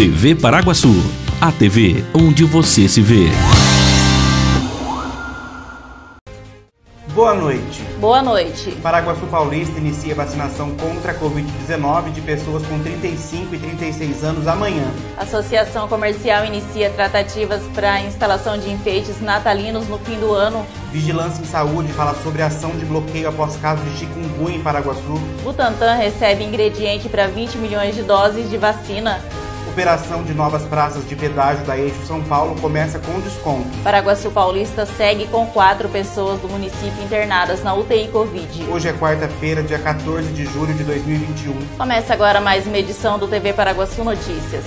TV Paraguaçu, a TV onde você se vê. Boa noite. Boa noite. Paraguaçu Paulista inicia vacinação contra a Covid-19 de pessoas com 35 e 36 anos amanhã. A Associação Comercial inicia tratativas para a instalação de enfeites natalinos no fim do ano. Vigilância em Saúde fala sobre a ação de bloqueio após caso de chikungunya em Paraguaçu. Butantan recebe ingrediente para 20 milhões de doses de vacina. Operação de novas praças de pedágio da Eixo São Paulo começa com desconto. Paraguaçu Paulista segue com quatro pessoas do município internadas na UTI Covid. Hoje é quarta-feira, dia 14 de julho de 2021. Começa agora mais uma edição do TV Paraguaçu Notícias.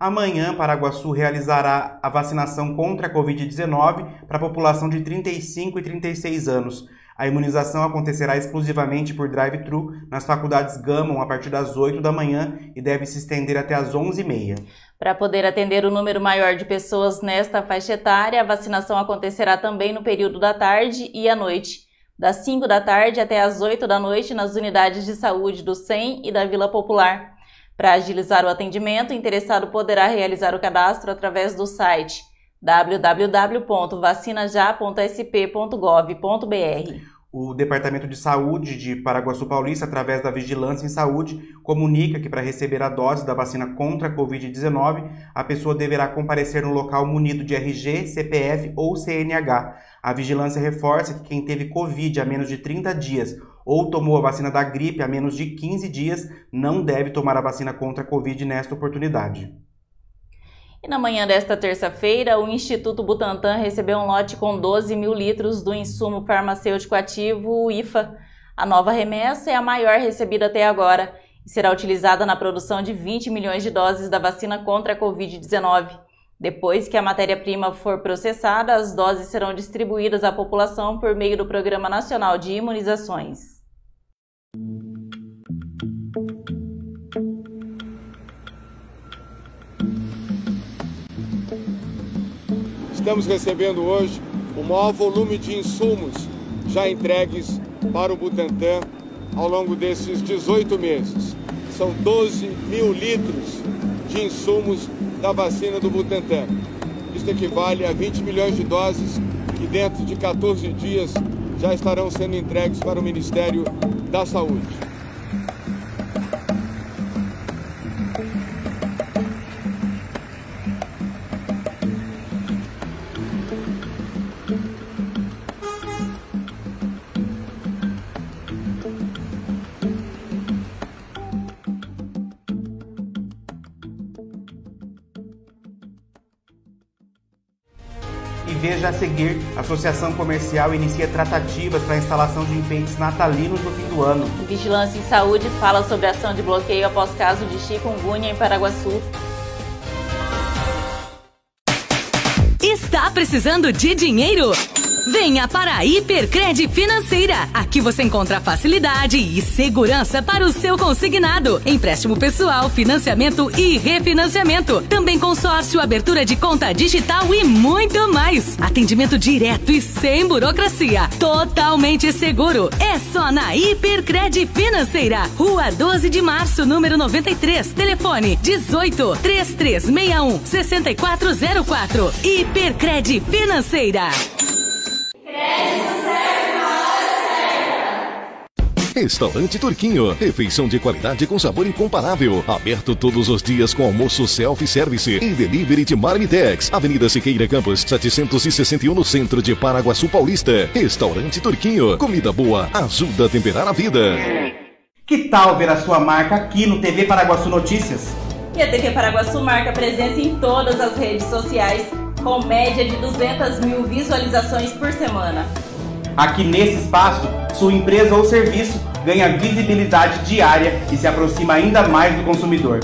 Amanhã, Paraguaçu realizará a vacinação contra a Covid-19 para a população de 35 e 36 anos. A imunização acontecerá exclusivamente por drive-thru nas faculdades Gamon a partir das 8 da manhã e deve se estender até as 11h30. Para poder atender o número maior de pessoas nesta faixa etária, a vacinação acontecerá também no período da tarde e à noite, das 5 da tarde até as 8 da noite nas unidades de saúde do SEM e da Vila Popular. Para agilizar o atendimento, o interessado poderá realizar o cadastro através do site www.vacinajá.sp.gov.br. O Departamento de Saúde de Paraguaçu Paulista, através da Vigilância em Saúde, comunica que para receber a dose da vacina contra a Covid-19, a pessoa deverá comparecer no local munido de RG, CPF ou CNH. A vigilância reforça que quem teve Covid há menos de 30 dias ou tomou a vacina da gripe há menos de 15 dias não deve tomar a vacina contra a Covid nesta oportunidade. E na manhã desta terça-feira, o Instituto Butantan recebeu um lote com 12 mil litros do insumo farmacêutico ativo, IFA. A nova remessa é a maior recebida até agora e será utilizada na produção de 20 milhões de doses da vacina contra a Covid-19. Depois que a matéria-prima for processada, as doses serão distribuídas à população por meio do Programa Nacional de Imunizações. Estamos recebendo hoje o maior volume de insumos já entregues para o Butantan ao longo desses 18 meses. São 12 mil litros de insumos da vacina do Butantan. Isso equivale a 20 milhões de doses que dentro de 14 dias já estarão sendo entregues para o Ministério da Saúde. A seguir, a Associação Comercial inicia tratativas para a instalação de enfeites natalinos no fim do ano. Vigilância em Saúde fala sobre a ação de bloqueio após caso de chikungunya em Paraguaçu. Está precisando de dinheiro? Venha para a Hipercred Financeira. Aqui você encontra facilidade e segurança para o seu consignado. Empréstimo pessoal, financiamento e refinanciamento. Também consórcio, abertura de conta digital e muito mais. Atendimento direto e sem burocracia. Totalmente seguro. É só na Hipercred Financeira. Rua 12 de Março, número 93. Telefone 18 3361 6404. Hipercred Financeira. Restaurante Turquinho. Refeição de qualidade com sabor incomparável. Aberto todos os dias com almoço self-service e delivery de Marmitex. Avenida Siqueira Campos, 761 no centro de Paraguaçu Paulista. Restaurante Turquinho. Comida boa ajuda a temperar a vida. Que tal ver a sua marca aqui no TV Paraguaçu Notícias? E a TV Paraguaçu marca presença em todas as redes sociais, com média de 200 mil visualizações por semana. Aqui nesse espaço, sua empresa ou serviço ganha visibilidade diária e se aproxima ainda mais do consumidor.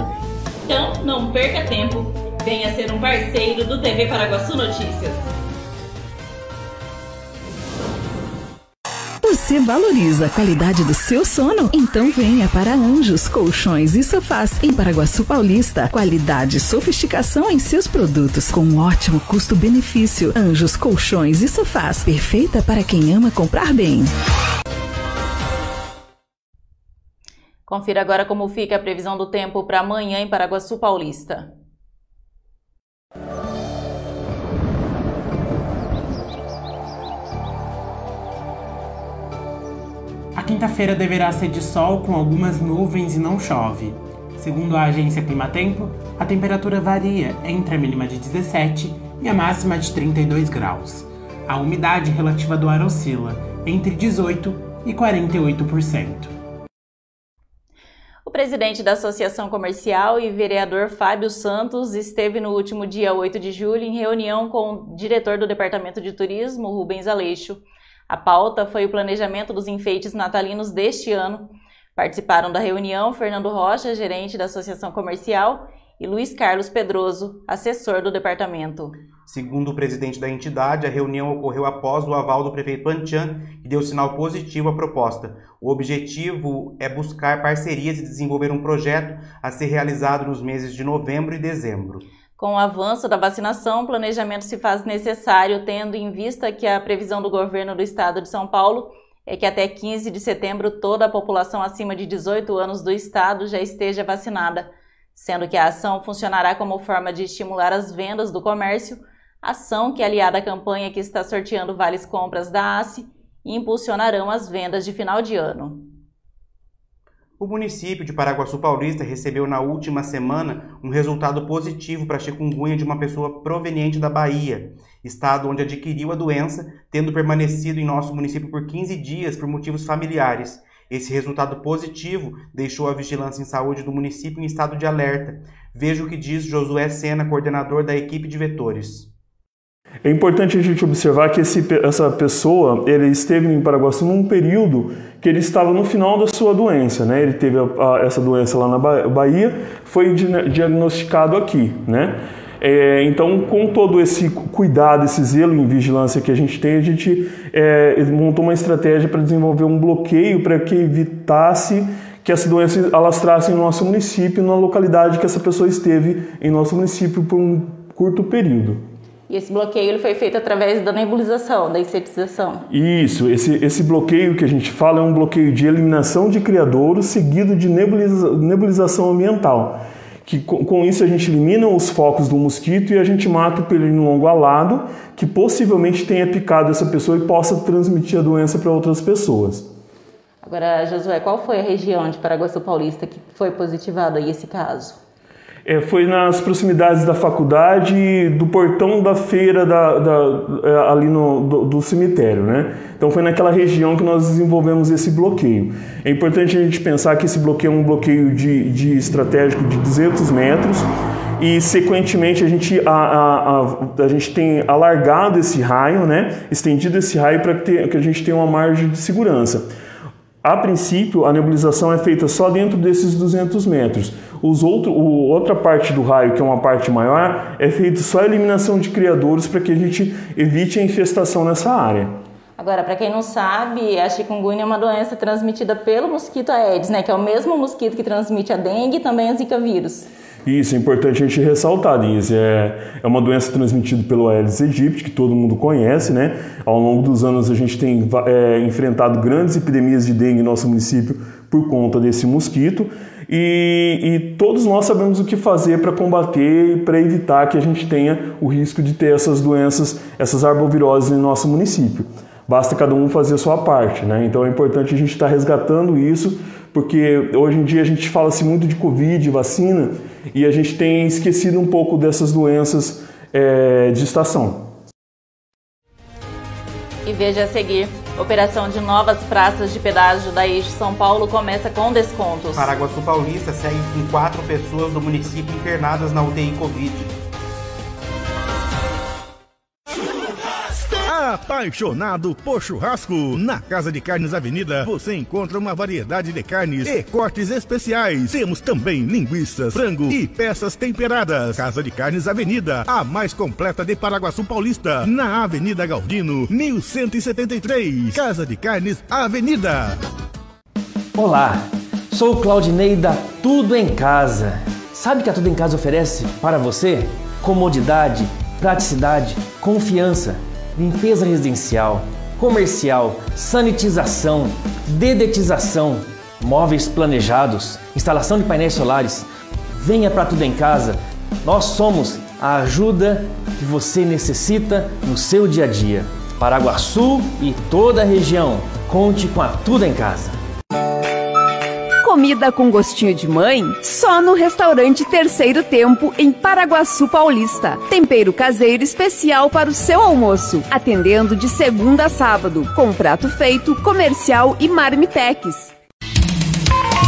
Então, não perca tempo. Venha ser um parceiro do TV Paraguaçu Notícias. Você valoriza a qualidade do seu sono? Então venha para Anjos Colchões e Sofás em Paraguaçu Paulista. Qualidade e sofisticação em seus produtos com um ótimo custo-benefício. Anjos Colchões e Sofás, perfeita para quem ama comprar bem. Confira agora como fica a previsão do tempo para amanhã em Paraguaçu Paulista. Quinta-feira deverá ser de sol com algumas nuvens e não chove. Segundo a agência Climatempo, a temperatura varia entre a mínima de 17 e a máxima de 32 graus. A umidade relativa do ar oscila entre 18 e 48%. O presidente da Associação Comercial e vereador Fábio Santos esteve no último dia 8 de julho em reunião com o diretor do Departamento de Turismo, Rubens Aleixo. A pauta foi o planejamento dos enfeites natalinos deste ano. Participaram da reunião Fernando Rocha, gerente da Associação Comercial, e Luiz Carlos Pedroso, assessor do departamento. Segundo o presidente da entidade, a reunião ocorreu após o aval do prefeito Antian, que deu sinal positivo à proposta. O objetivo é buscar parcerias e desenvolver um projeto a ser realizado nos meses de novembro e dezembro. Com o avanço da vacinação, o planejamento se faz necessário, tendo em vista que a previsão do governo do estado de São Paulo é que até 15 de setembro toda a população acima de 18 anos do estado já esteja vacinada sendo que a ação funcionará como forma de estimular as vendas do comércio, ação que, aliada à campanha que está sorteando vales compras da ACE, impulsionarão as vendas de final de ano. O município de Paraguaçu Paulista recebeu na última semana um resultado positivo para a chikungunya de uma pessoa proveniente da Bahia, estado onde adquiriu a doença, tendo permanecido em nosso município por 15 dias por motivos familiares esse resultado positivo deixou a vigilância em saúde do município em estado de alerta. Veja o que diz Josué Sena, coordenador da equipe de vetores. É importante a gente observar que esse, essa pessoa ele esteve em Paraguaçu num período que ele estava no final da sua doença, né? Ele teve a, a, essa doença lá na Bahia, foi diagnosticado aqui, né? É, então, com todo esse cuidado, esse zelo em vigilância que a gente tem, a gente é, montou uma estratégia para desenvolver um bloqueio para que evitasse que essa doença alastrasse em nosso município, na localidade que essa pessoa esteve em nosso município por um curto período. E esse bloqueio ele foi feito através da nebulização, da insetização. Isso, esse, esse bloqueio que a gente fala é um bloqueio de eliminação de criadouros seguido de nebuliza, nebulização ambiental que com isso a gente elimina os focos do mosquito e a gente mata o pelinho longo alado que possivelmente tenha picado essa pessoa e possa transmitir a doença para outras pessoas. Agora, Josué, qual foi a região de Paraguaçu Paulista que foi positivado aí esse caso? É, foi nas proximidades da faculdade, do portão da feira da, da, é, ali no, do, do, cemitério, né? Então foi naquela região que nós desenvolvemos esse bloqueio. É importante a gente pensar que esse bloqueio é um bloqueio de, de estratégico de 200 metros e sequentemente a gente, a, a, a, a, gente tem alargado esse raio, né? estendido esse raio para que, que a gente tenha uma margem de segurança. A princípio, a nebulização é feita só dentro desses 200 metros. Os outro, o, outra parte do raio, que é uma parte maior, é feita só a eliminação de criadores para que a gente evite a infestação nessa área. Agora, para quem não sabe, a chikungunya é uma doença transmitida pelo mosquito Aedes, né? Que é o mesmo mosquito que transmite a dengue e também a zika vírus. Isso, é importante a gente ressaltar, Denise. É, é uma doença transmitida pelo Aedes aegypti, que todo mundo conhece, né? Ao longo dos anos a gente tem é, enfrentado grandes epidemias de dengue em nosso município por conta desse mosquito. E, e todos nós sabemos o que fazer para combater e para evitar que a gente tenha o risco de ter essas doenças, essas arboviroses em nosso município. Basta cada um fazer a sua parte, né? Então é importante a gente estar tá resgatando isso, porque hoje em dia a gente fala-se muito de Covid, vacina, e a gente tem esquecido um pouco dessas doenças é, de estação. E veja a seguir. Operação de novas praças de pedágio da Eixo São Paulo começa com descontos. Paraguaçu Paulista segue com quatro pessoas do município internadas na UTI Covid. Apaixonado por churrasco? Na Casa de Carnes Avenida você encontra uma variedade de carnes e cortes especiais. Temos também linguiças, frango e peças temperadas. Casa de Carnes Avenida, a mais completa de Paraguaçu Paulista, na Avenida Galdino, 1173. Casa de Carnes Avenida. Olá, sou Claudinei da Tudo em Casa. Sabe o que a Tudo em Casa oferece para você? Comodidade, praticidade, confiança limpeza residencial, comercial, sanitização, dedetização, móveis planejados, instalação de painéis solares. Venha para tudo em casa. Nós somos a ajuda que você necessita no seu dia a dia. Paraguaçu e toda a região. Conte com a Tudo em Casa comida com gostinho de mãe? Só no restaurante Terceiro Tempo, em Paraguaçu Paulista. Tempero caseiro especial para o seu almoço. Atendendo de segunda a sábado, com prato feito, comercial e marmitex.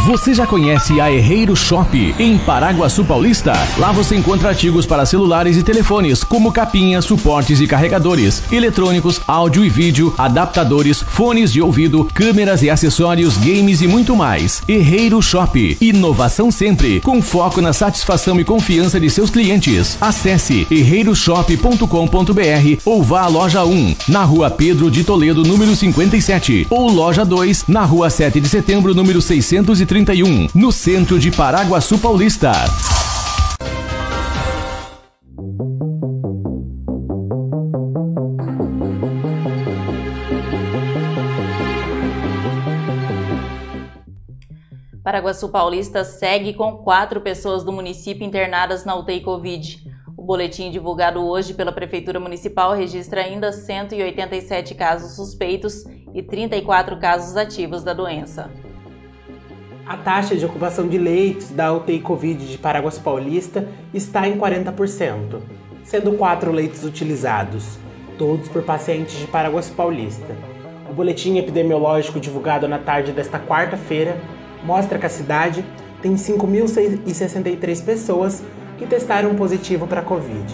Você já conhece a Herreiro Shop em Paraguaçu Paulista? Lá você encontra artigos para celulares e telefones, como capinhas, suportes e carregadores, eletrônicos, áudio e vídeo, adaptadores, fones de ouvido, câmeras e acessórios, games e muito mais. Herreiro Shop. Inovação sempre, com foco na satisfação e confiança de seus clientes. Acesse herreiroshop.com.br ou vá à loja 1, na rua Pedro de Toledo, número 57, ou loja 2, na rua 7 de setembro, número 630 31, no centro de Paraguaçu Paulista. Paraguaçu Paulista segue com quatro pessoas do município internadas na UTI Covid. O boletim divulgado hoje pela Prefeitura Municipal registra ainda 187 casos suspeitos e 34 casos ativos da doença. A taxa de ocupação de leitos da UTI Covid de Paraguas Paulista está em 40%, sendo quatro leitos utilizados, todos por pacientes de Paraguas Paulista. O boletim epidemiológico divulgado na tarde desta quarta-feira mostra que a cidade tem 5.063 pessoas que testaram positivo para a Covid.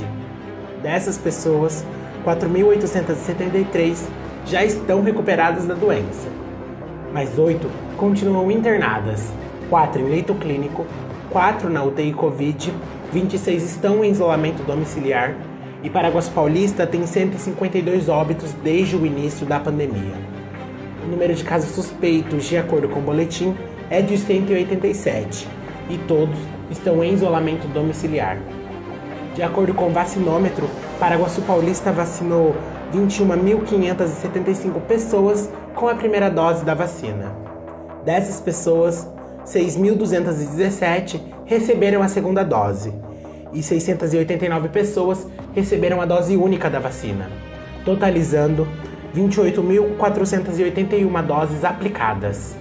Dessas pessoas, 4.873 já estão recuperadas da doença, mas oito continuam internadas, 4 em leito clínico, 4 na UTI Covid, 26 estão em isolamento domiciliar e Paraguas Paulista tem 152 óbitos desde o início da pandemia. O número de casos suspeitos, de acordo com o boletim, é de 187 e todos estão em isolamento domiciliar. De acordo com o vacinômetro, Paraguaçu Paulista vacinou 21.575 pessoas com a primeira dose da vacina. Dessas pessoas, 6.217 receberam a segunda dose e 689 pessoas receberam a dose única da vacina, totalizando 28.481 doses aplicadas.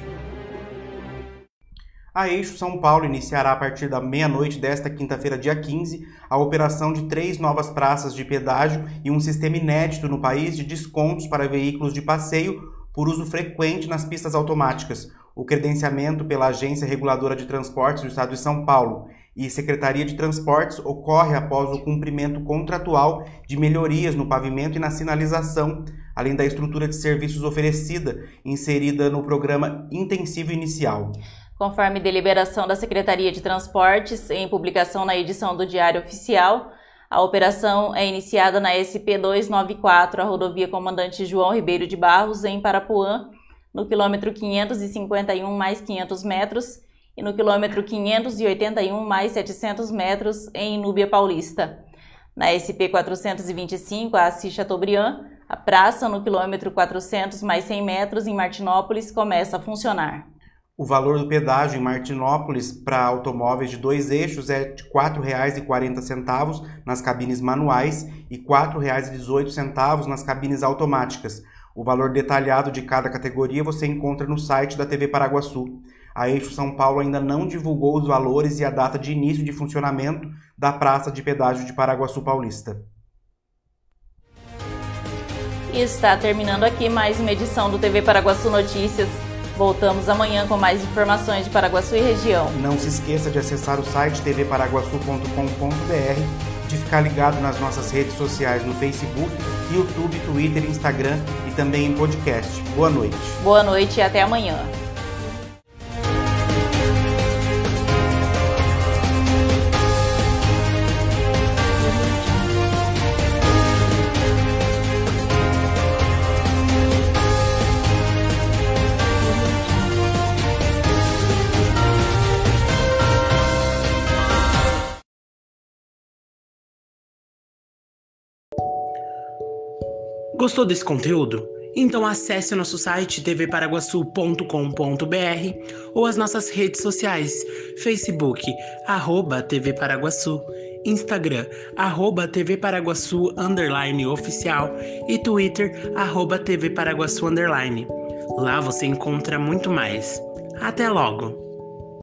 A Eixo São Paulo iniciará a partir da meia-noite desta quinta-feira, dia 15, a operação de três novas praças de pedágio e um sistema inédito no país de descontos para veículos de passeio por uso frequente nas pistas automáticas, o credenciamento pela Agência Reguladora de Transportes do Estado de São Paulo e Secretaria de Transportes ocorre após o cumprimento contratual de melhorias no pavimento e na sinalização, além da estrutura de serviços oferecida, inserida no programa intensivo inicial. Conforme deliberação da Secretaria de Transportes, em publicação na edição do Diário Oficial, a operação é iniciada na SP 294, a rodovia Comandante João Ribeiro de Barros, em Parapuã, no quilômetro 551 mais 500 metros e no quilômetro 581 mais 700 metros em Núbia Paulista. Na SP 425, a Assis Chateaubriand, a praça no quilômetro 400 mais 100 metros em Martinópolis começa a funcionar. O valor do pedágio em Martinópolis para automóveis de dois eixos é de R$ 4,40 nas cabines manuais e R$ 4,18 nas cabines automáticas. O valor detalhado de cada categoria você encontra no site da TV Paraguaçu. A Eixo São Paulo ainda não divulgou os valores e a data de início de funcionamento da praça de pedágio de Paraguaçu Paulista. E está terminando aqui mais uma edição do TV Paraguaçu Notícias. Voltamos amanhã com mais informações de Paraguaçu e região. Não se esqueça de acessar o site tvparaguaçu.com.br, de ficar ligado nas nossas redes sociais no Facebook, YouTube, Twitter, Instagram e também em podcast. Boa noite. Boa noite e até amanhã. Gostou desse conteúdo? Então acesse nosso site tvparaguaçu.com.br ou as nossas redes sociais, Facebook, arroba TV Paraguaçu, Instagram, arroba TV Paraguaçu, underline oficial e Twitter, arroba TV Paraguaçu, underline. Lá você encontra muito mais. Até logo!